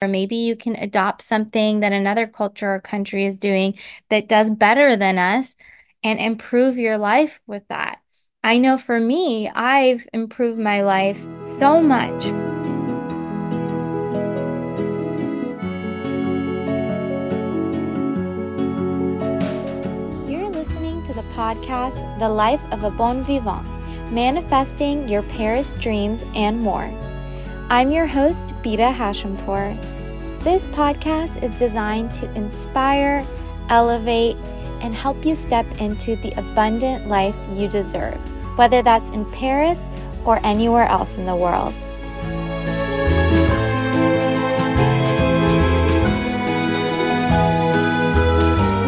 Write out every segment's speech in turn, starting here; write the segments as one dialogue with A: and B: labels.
A: Or maybe you can adopt something that another culture or country is doing that does better than us and improve your life with that. I know for me, I've improved my life so much. You're listening to the podcast, The Life of a Bon Vivant, manifesting your Paris dreams and more. I'm your host, Beeta Hashempour. This podcast is designed to inspire, elevate, and help you step into the abundant life you deserve, whether that's in Paris or anywhere else in the world.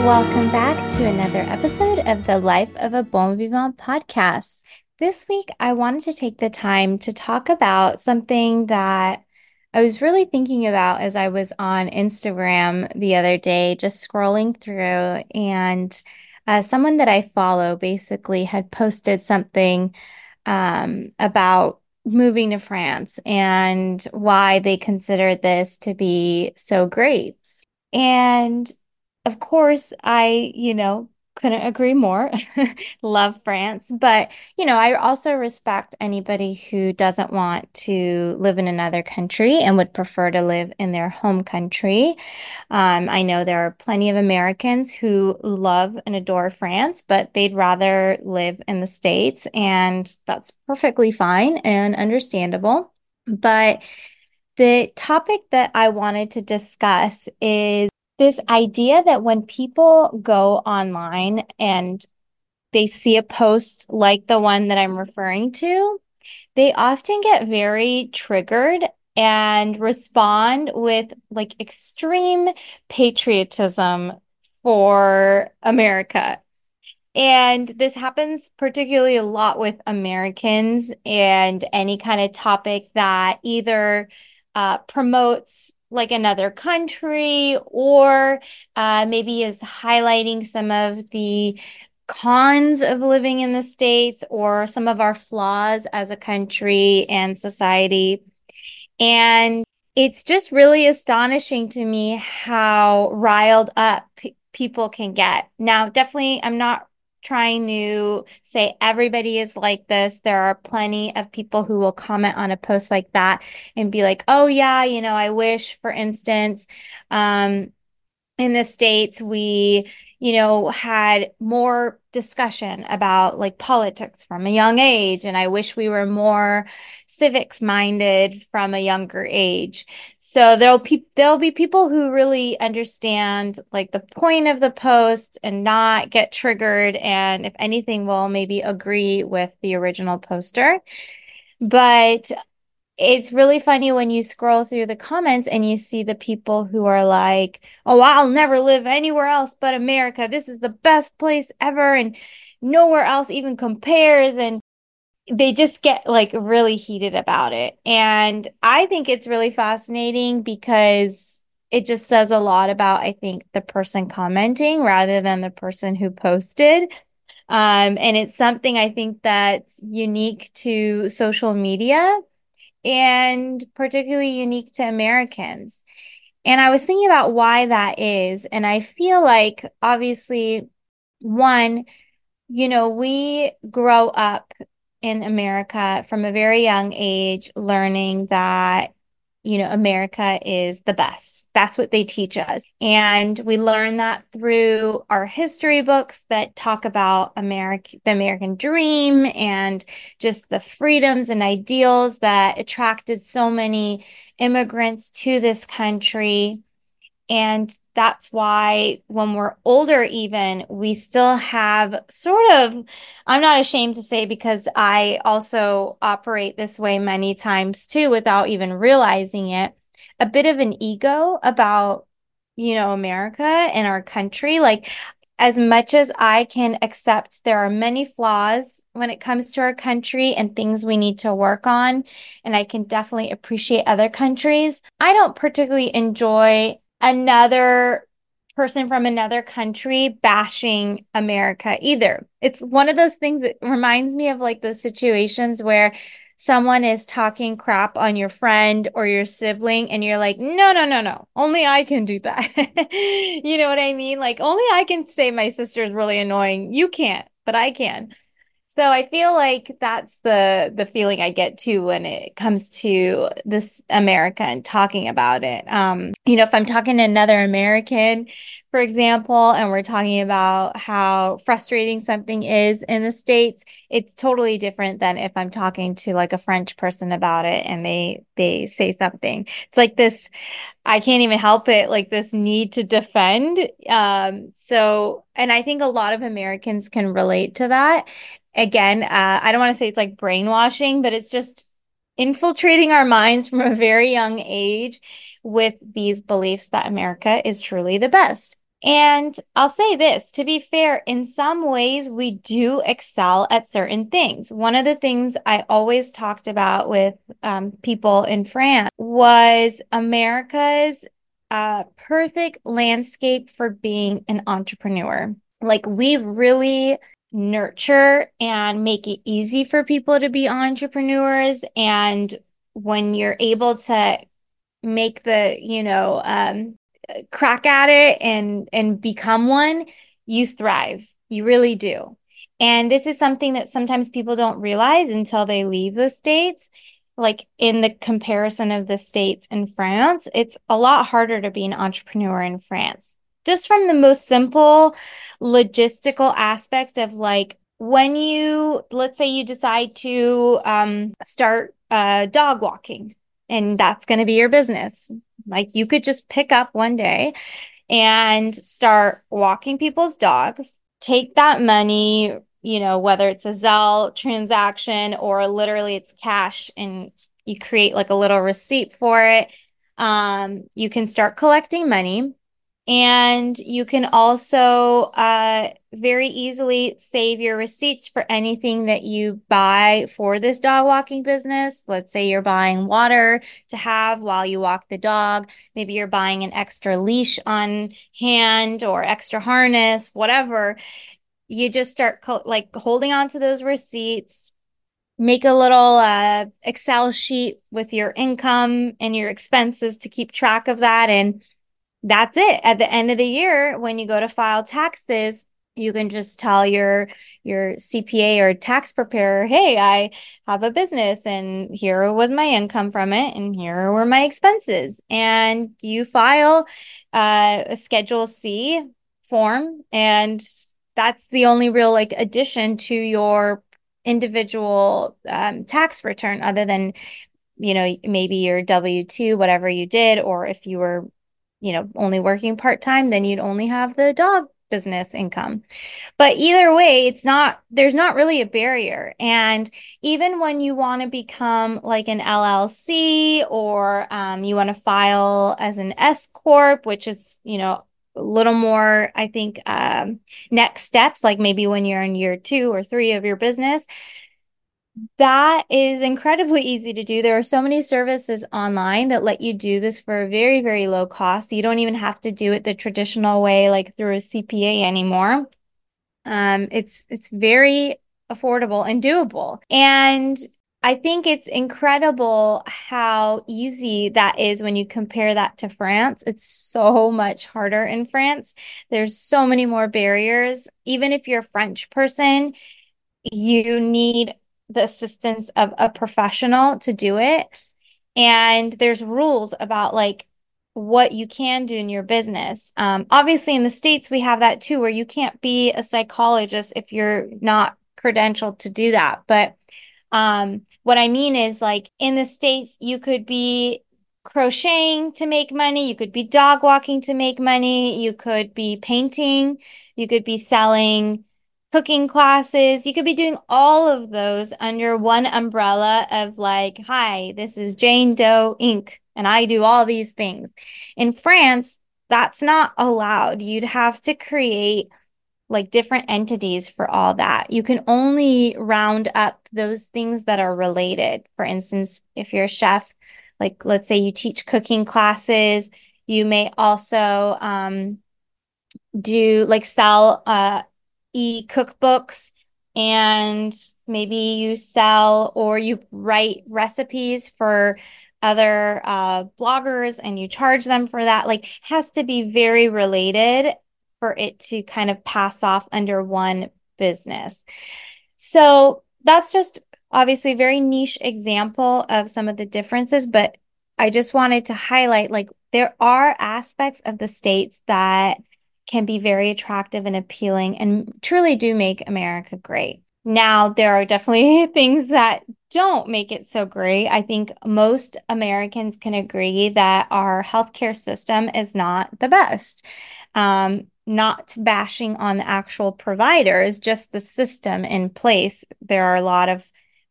A: Welcome back to another episode of the Life of a Bon Vivant podcast. This week, I wanted to take the time to talk about something that I was really thinking about as I was on Instagram the other day, just scrolling through, and uh, someone that I follow basically had posted something um, about moving to France and why they consider this to be so great. And of course, I, you know, couldn't agree more. Love France. But, you know, I also respect anybody who doesn't want to live in another country and would prefer to live in their home country. Um, I know there are plenty of Americans who love and adore France, but they'd rather live in the States, and that's perfectly fine and understandable. But the topic that I wanted to discuss is this idea that when people go online and they see a post like the one that I'm referring to, they often get very triggered and respond with like extreme patriotism for America. And this happens particularly a lot with Americans and any kind of topic that either uh, promotes like another country or uh, maybe is highlighting some of the cons of living in the States or some of our flaws as a country and society. And it's just really astonishing to me how riled up people can get. Now, definitely, I'm not trying to say everybody is like this. There are plenty of people who will comment on a post like that and be like, oh, yeah, you know, I wish, for instance, um, in the States, we, you know, had more discussion about like politics from a young age. And I wish we were more civics minded from a younger age. So there'll be, there'll be people who really understand like the point of the post and not get triggered. And if anything, will maybe agree with the original poster. But it's really funny when you scroll through the comments and you see the people who are like, "Oh, I'll never live anywhere else but America. This is the best place ever and nowhere else even compares." And they just get like really heated about it. And I think it's really fascinating because it just says a lot about I think the person commenting rather than the person who posted. Um, and it's something I think that's unique to social media and particularly unique to Americans. And I was thinking about why that is. And I feel like, obviously, one, you know, we grow up in America from a very young age learning that you know, America is the best. That's what they teach us. And we learn that through our history books that talk about America, the American dream and just the freedoms and ideals that attracted so many immigrants to this country. And that's why when we're older, even we still have sort of, I'm not ashamed to say because I also operate this way many times too without even realizing it, a bit of an ego about, you know, America and our country. Like, as much as I can accept there are many flaws when it comes to our country and things we need to work on, and I can definitely appreciate other countries, I don't particularly enjoy another person from another country bashing America either. It's one of those things that reminds me of like those situations where someone is talking crap on your friend or your sibling and you're like, no, no, no, no, only I can do that. you know what I mean? Like, only I can say my sister is really annoying. You can't, but I can. So I feel like that's the the feeling I get too when it comes to this America and talking about it. Um, you know, if I'm talking to another American, for example, and we're talking about how frustrating something is in the States, it's totally different than if I'm talking to like a French person about it and they they say something. It's like this I can't even help it, like this need to defend. Um, so and I think a lot of Americans can relate to that again, uh, I don't want to say it's like brainwashing, but it's just infiltrating our minds from a very young age with these beliefs that America is truly the best. And I'll say this to be fair, in some ways, we do excel at certain things. One of the things I always talked about with um, people in France was America's uh, perfect landscape for being an entrepreneur. Like, we really nurture and make it easy for people to be entrepreneurs. And when you're able to make the, you know, um, crack at it and and become one, you thrive. You really do. And this is something that sometimes people don't realize until they leave the States. Like in the comparison of the States and France, it's a lot harder to be an entrepreneur in France just from the most simple logistical aspect of like when you let's say you decide to um, start uh, dog walking and that's going to be your business like you could just pick up one day and start walking people's dogs take that money you know whether it's a zelle transaction or literally it's cash and you create like a little receipt for it um, you can start collecting money and you can also uh, very easily save your receipts for anything that you buy for this dog walking business. Let's say you're buying water to have while you walk the dog. Maybe you're buying an extra leash on hand or extra harness, whatever. You just start co- like holding on to those receipts. Make a little uh, Excel sheet with your income and your expenses to keep track of that. And that's it. At the end of the year, when you go to file taxes, you can just tell your your CPA or tax preparer, "Hey, I have a business and here was my income from it and here were my expenses." And you file uh, a Schedule C form and that's the only real like addition to your individual um, tax return other than you know maybe your W2 whatever you did or if you were you know, only working part time, then you'd only have the dog business income. But either way, it's not, there's not really a barrier. And even when you want to become like an LLC or um, you want to file as an S Corp, which is, you know, a little more, I think, um, next steps, like maybe when you're in year two or three of your business, that is incredibly easy to do. There are so many services online that let you do this for a very, very low cost. You don't even have to do it the traditional way, like through a CPA anymore. Um, it's it's very affordable and doable. And I think it's incredible how easy that is when you compare that to France. It's so much harder in France. There's so many more barriers. Even if you're a French person, you need the assistance of a professional to do it. And there's rules about like what you can do in your business. Um, obviously, in the States, we have that too, where you can't be a psychologist if you're not credentialed to do that. But um, what I mean is, like in the States, you could be crocheting to make money, you could be dog walking to make money, you could be painting, you could be selling cooking classes. You could be doing all of those under one umbrella of like, hi, this is Jane Doe Inc. And I do all these things. In France, that's not allowed. You'd have to create like different entities for all that. You can only round up those things that are related. For instance, if you're a chef, like let's say you teach cooking classes, you may also um, do like sell uh, e cookbooks and maybe you sell or you write recipes for other uh, bloggers and you charge them for that. Like, has to be very related for it to kind of pass off under one business. So that's just obviously a very niche example of some of the differences, but I just wanted to highlight like there are aspects of the states that can be very attractive and appealing and truly do make America great. Now, there are definitely things that don't make it so great. I think most Americans can agree that our healthcare system is not the best. Um, not bashing on the actual providers, just the system in place. There are a lot of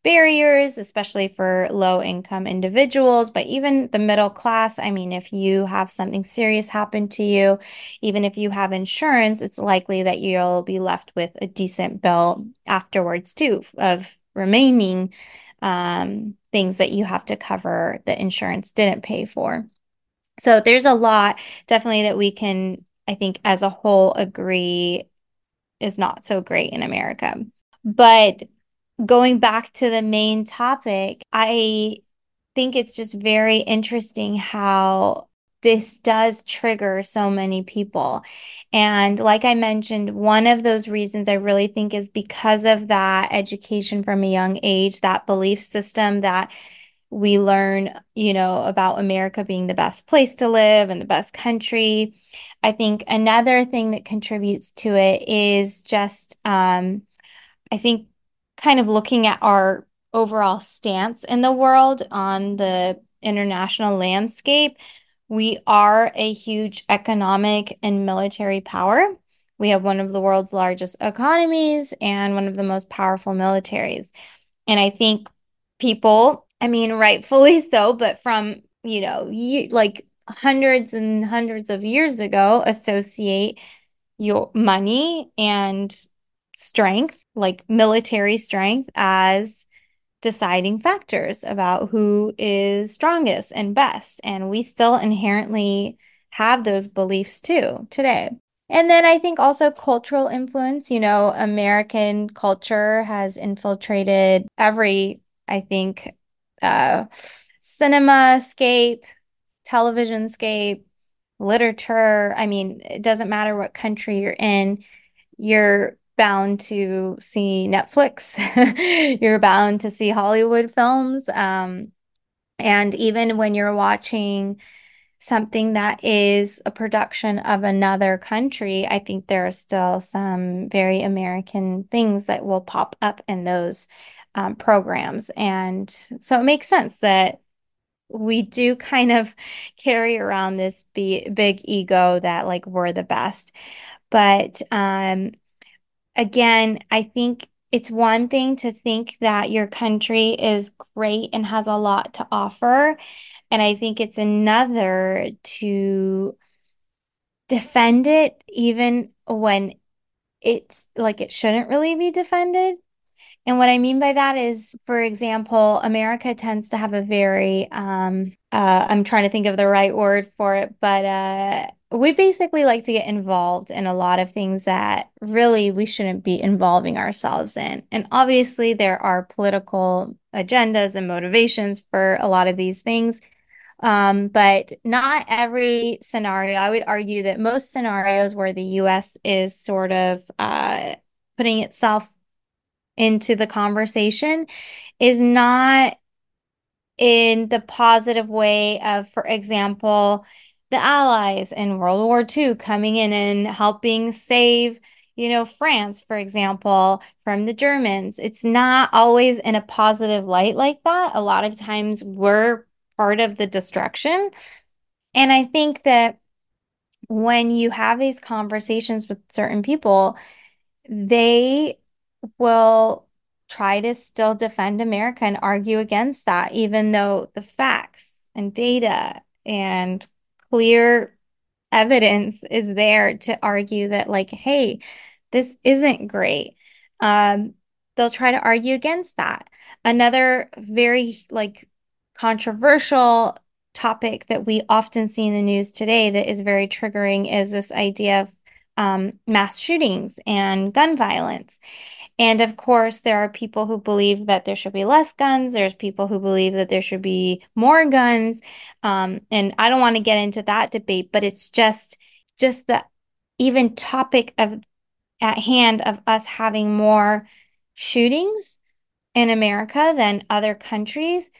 A: barriers, especially for low income individuals, but even the middle class. I mean, if you have something serious happen to you, even if you have insurance, it's likely that you'll be left with a decent bill afterwards, too, of remaining um, things that you have to cover that insurance didn't pay for. So there's a lot definitely that we can, I think, as a whole agree is not so great in America. But going back to the main topic, I think it's just very interesting how this does trigger so many people. And like I mentioned, one of those reasons I really think is because of that education from a young age, that belief system that we learn, you know, about America being the best place to live and the best country. I think another thing that contributes to it is just, um, I think kind of looking at our overall stance in the world on the international landscape, we are a huge economic and military power. We have one of the world's largest economies and one of the most powerful militaries. And I think people, I mean, rightfully so, but from, you know, like hundreds and hundreds of years ago, associate your money and strength like military strength as deciding factors about who is strongest and best. And we still inherently have those beliefs too today. And then I think also cultural influence, you know, American culture has infiltrated every, I think, uh, cinema scape, television scape, literature. I mean, it doesn't matter what country you're in, you're bound to see Netflix, you're bound to see Hollywood films. Um, and even when you're watching something that is a production of another country, I think there are still some very American things that will pop up in those um, programs. And so it makes sense that we do kind of carry around this big ego that like we're the best. But um, again, I think it's one thing to think that your country is great and has a lot to offer. And I think it's another to defend it even when it's like it shouldn't really be defended. And what I mean by that is, for example, America tends to have a very, um, uh, I'm trying to think of the right word for it, but uh, we basically like to get involved in a lot of things that really we shouldn't be involving ourselves in. And obviously, there are political agendas and motivations for a lot of these things. Um, but not every scenario. I would argue that most scenarios where the US is sort of uh, putting itself into the conversation is not in the positive way of, for example, the Allies in World War II coming in and helping save, you know, France, for example, from the Germans. It's not always in a positive light like that. A lot of times we're part of the destruction. And I think that when you have these conversations with certain people, they will try to still defend America and argue against that, even though the facts and data and clear evidence is there to argue that, like, hey, this isn't great. Um, they'll try to argue against that. Another very like controversial topic that we often see in the news today that is very triggering is this idea of um, mass shootings and gun violence. And of course, there are people who believe that there should be less guns. There's people who believe that there should be more guns. Um, and I don't want to get into that debate, but it's just just the even topic of at hand of us having more shootings in America than other countries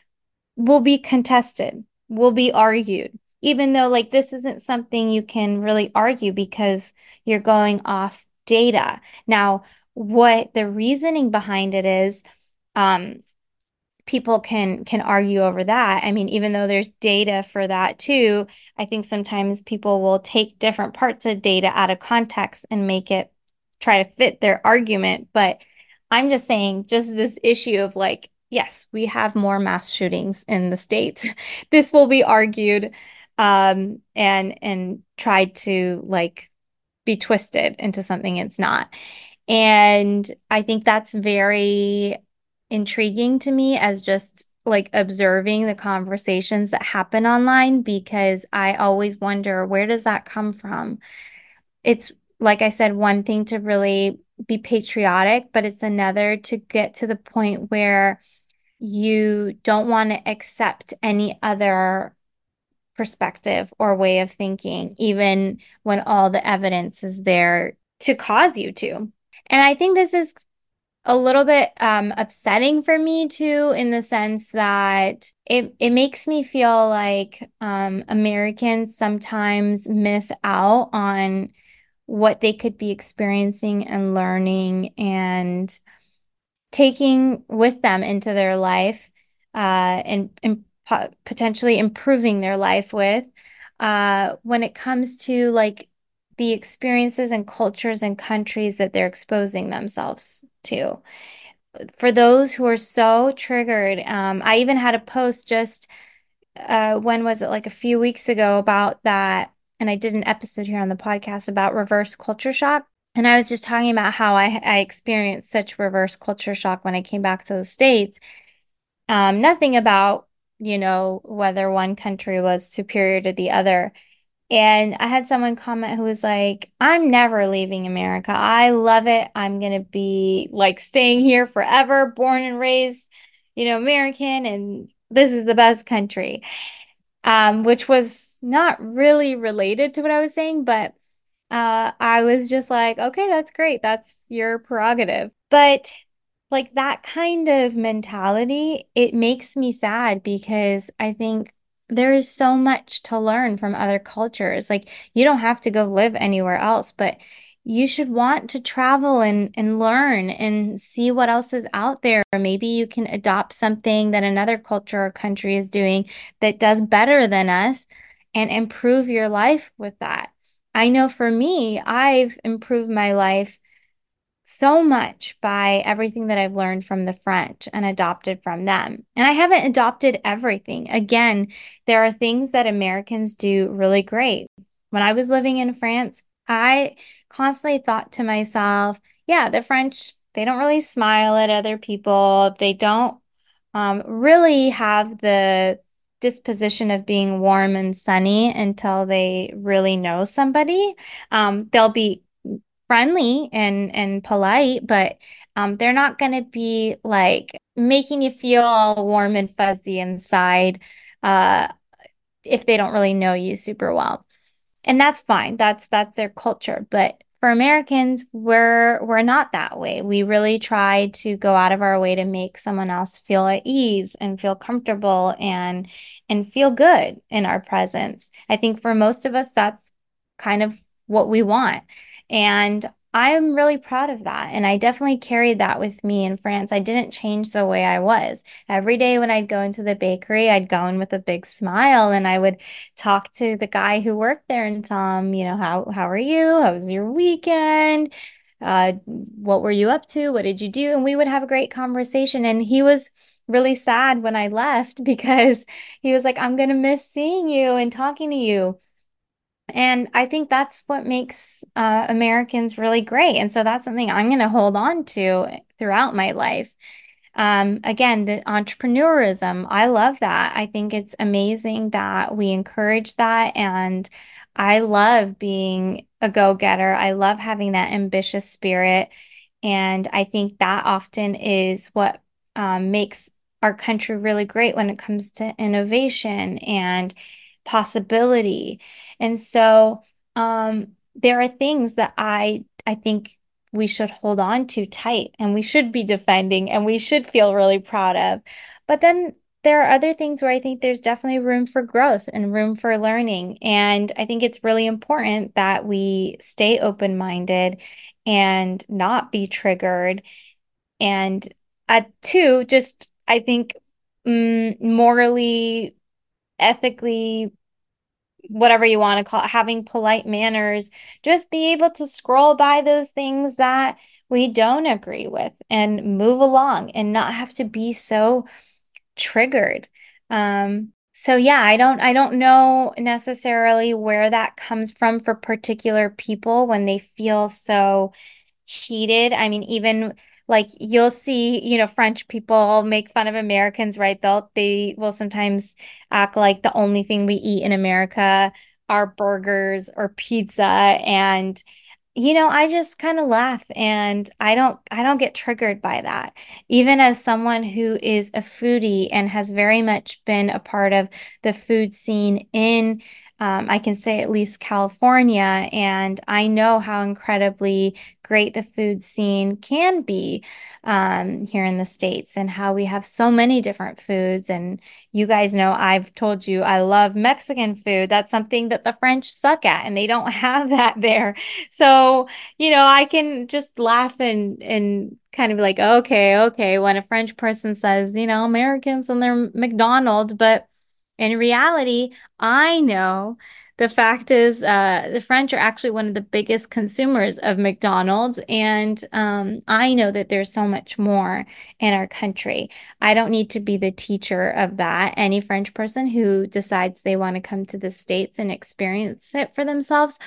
A: will be contested, will be argued, even though like this isn't something you can really argue because you're going off data. Now, what the reasoning behind it is, um, people can can argue over that. I mean, even though there's data for that too, I think sometimes people will take different parts of data out of context and make it try to fit their argument. But I'm just saying, just this issue of like, yes, we have more mass shootings in the States. this will be argued um, and and tried to like be twisted into something it's not. And I think that's very intriguing to me as just like observing the conversations that happen online because I always wonder where does that come from? It's like I said, one thing to really be patriotic, but it's another to get to the point where you don't want to accept any other perspective or way of thinking, even when all the evidence is there to cause you to. And I think this is a little bit um, upsetting for me too, in the sense that it it makes me feel like um, Americans sometimes miss out on what they could be experiencing and learning and taking with them into their life uh, and, and po potentially improving their life with uh, when it comes to like the experiences and cultures and countries that they're exposing themselves to. For those who are so triggered, um, I even had a post just uh, when was it like a few weeks ago about that and I did an episode here on the podcast about reverse culture shock. And I was just talking about how I, I experienced such reverse culture shock when I came back to the States. Um, nothing about, you know, whether one country was superior to the other. And I had someone comment who was like, I'm never leaving America. I love it. I'm going to be like staying here forever, born and raised, you know, American, and this is the best country. Um, which was not really related to what I was saying, but uh, I was just like, okay, that's great. That's your prerogative. But like that kind of mentality, it makes me sad because I think there is so much to learn from other cultures. Like you don't have to go live anywhere else, but you should want to travel and, and learn and see what else is out there. Maybe you can adopt something that another culture or country is doing that does better than us and improve your life with that. I know for me, I've improved my life so much by everything that I've learned from the French and adopted from them. And I haven't adopted everything. Again, there are things that Americans do really great. When I was living in France, I constantly thought to myself, yeah, the French, they don't really smile at other people. They don't um, really have the disposition of being warm and sunny until they really know somebody. Um, they'll be friendly and and polite, but um, they're not going to be like making you feel all warm and fuzzy inside uh, if they don't really know you super well. And that's fine. That's that's their culture, but for Americans, we're we're not that way. We really try to go out of our way to make someone else feel at ease and feel comfortable and and feel good in our presence. I think for most of us that's kind of what we want. And I'm really proud of that. And I definitely carried that with me in France. I didn't change the way I was. Every day when I'd go into the bakery, I'd go in with a big smile and I would talk to the guy who worked there and tell him, you know, how how are you? How was your weekend? Uh, what were you up to? What did you do? And we would have a great conversation. And he was really sad when I left because he was like, I'm gonna miss seeing you and talking to you. And I think that's what makes uh, Americans really great. And so that's something I'm going to hold on to throughout my life. Um, again, the entrepreneurism, I love that. I think it's amazing that we encourage that. And I love being a go getter. I love having that ambitious spirit. And I think that often is what um, makes our country really great when it comes to innovation and possibility. And so um, there are things that I I think we should hold on to tight and we should be defending and we should feel really proud of. But then there are other things where I think there's definitely room for growth and room for learning. And I think it's really important that we stay open-minded and not be triggered. And uh, two, just I think mm, morally, ethically, whatever you want to call it, having polite manners, just be able to scroll by those things that we don't agree with and move along and not have to be so triggered. Um, so yeah, I don't I don't know necessarily where that comes from for particular people when they feel so heated. I mean, even like you'll see, you know, French people make fun of Americans, right? They'll they will sometimes act like the only thing we eat in America are burgers or pizza and you know, I just kind of laugh and I don't I don't get triggered by that. Even as someone who is a foodie and has very much been a part of the food scene in um, I can say at least California, and I know how incredibly great the food scene can be um, here in the States and how we have so many different foods. And you guys know I've told you I love Mexican food. That's something that the French suck at, and they don't have that there. So, you know, I can just laugh and and kind of like, okay, okay, when a French person says, you know, Americans and their McDonald's, but in reality, I know the fact is uh, the French are actually one of the biggest consumers of McDonald's. And um, I know that there's so much more in our country. I don't need to be the teacher of that. Any French person who decides they want to come to the States and experience it for themselves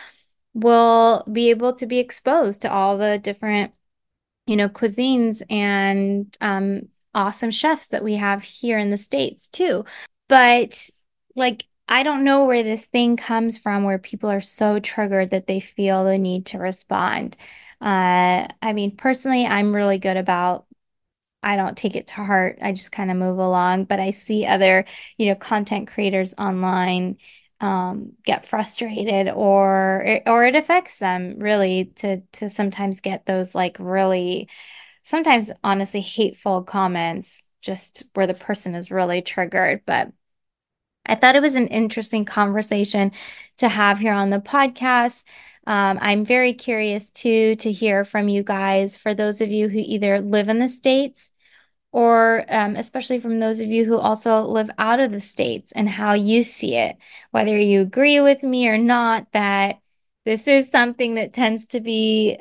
A: will be able to be exposed to all the different, you know, cuisines and um, awesome chefs that we have here in the States too. But like, I don't know where this thing comes from where people are so triggered that they feel the need to respond. Uh, I mean, personally, I'm really good about I don't take it to heart. I just kind of move along, but I see other, you know, content creators online um, get frustrated or or it affects them really to to sometimes get those like really sometimes honestly hateful comments just where the person is really triggered, but I thought it was an interesting conversation to have here on the podcast. Um, I'm very curious too to hear from you guys for those of you who either live in the States or um, especially from those of you who also live out of the States and how you see it, whether you agree with me or not, that this is something that tends to be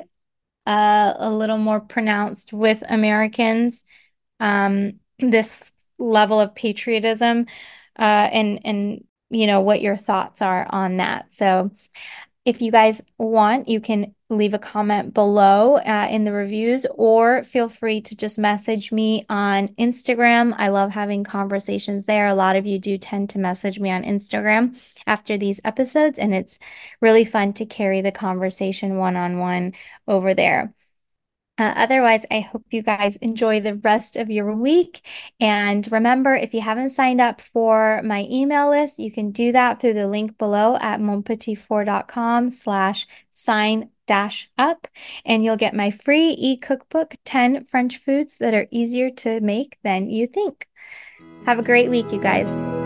A: uh, a little more pronounced with Americans. Um, this level of patriotism uh, and and you know what your thoughts are on that. So if you guys want, you can leave a comment below uh, in the reviews or feel free to just message me on Instagram. I love having conversations there. A lot of you do tend to message me on Instagram after these episodes, and it's really fun to carry the conversation one on one over there. Uh, otherwise, I hope you guys enjoy the rest of your week. And remember, if you haven't signed up for my email list, you can do that through the link below at monpetitfour.com slash sign dash up. And you'll get my free e-cookbook, 10 French foods that are easier to make than you think. Have a great week, you guys.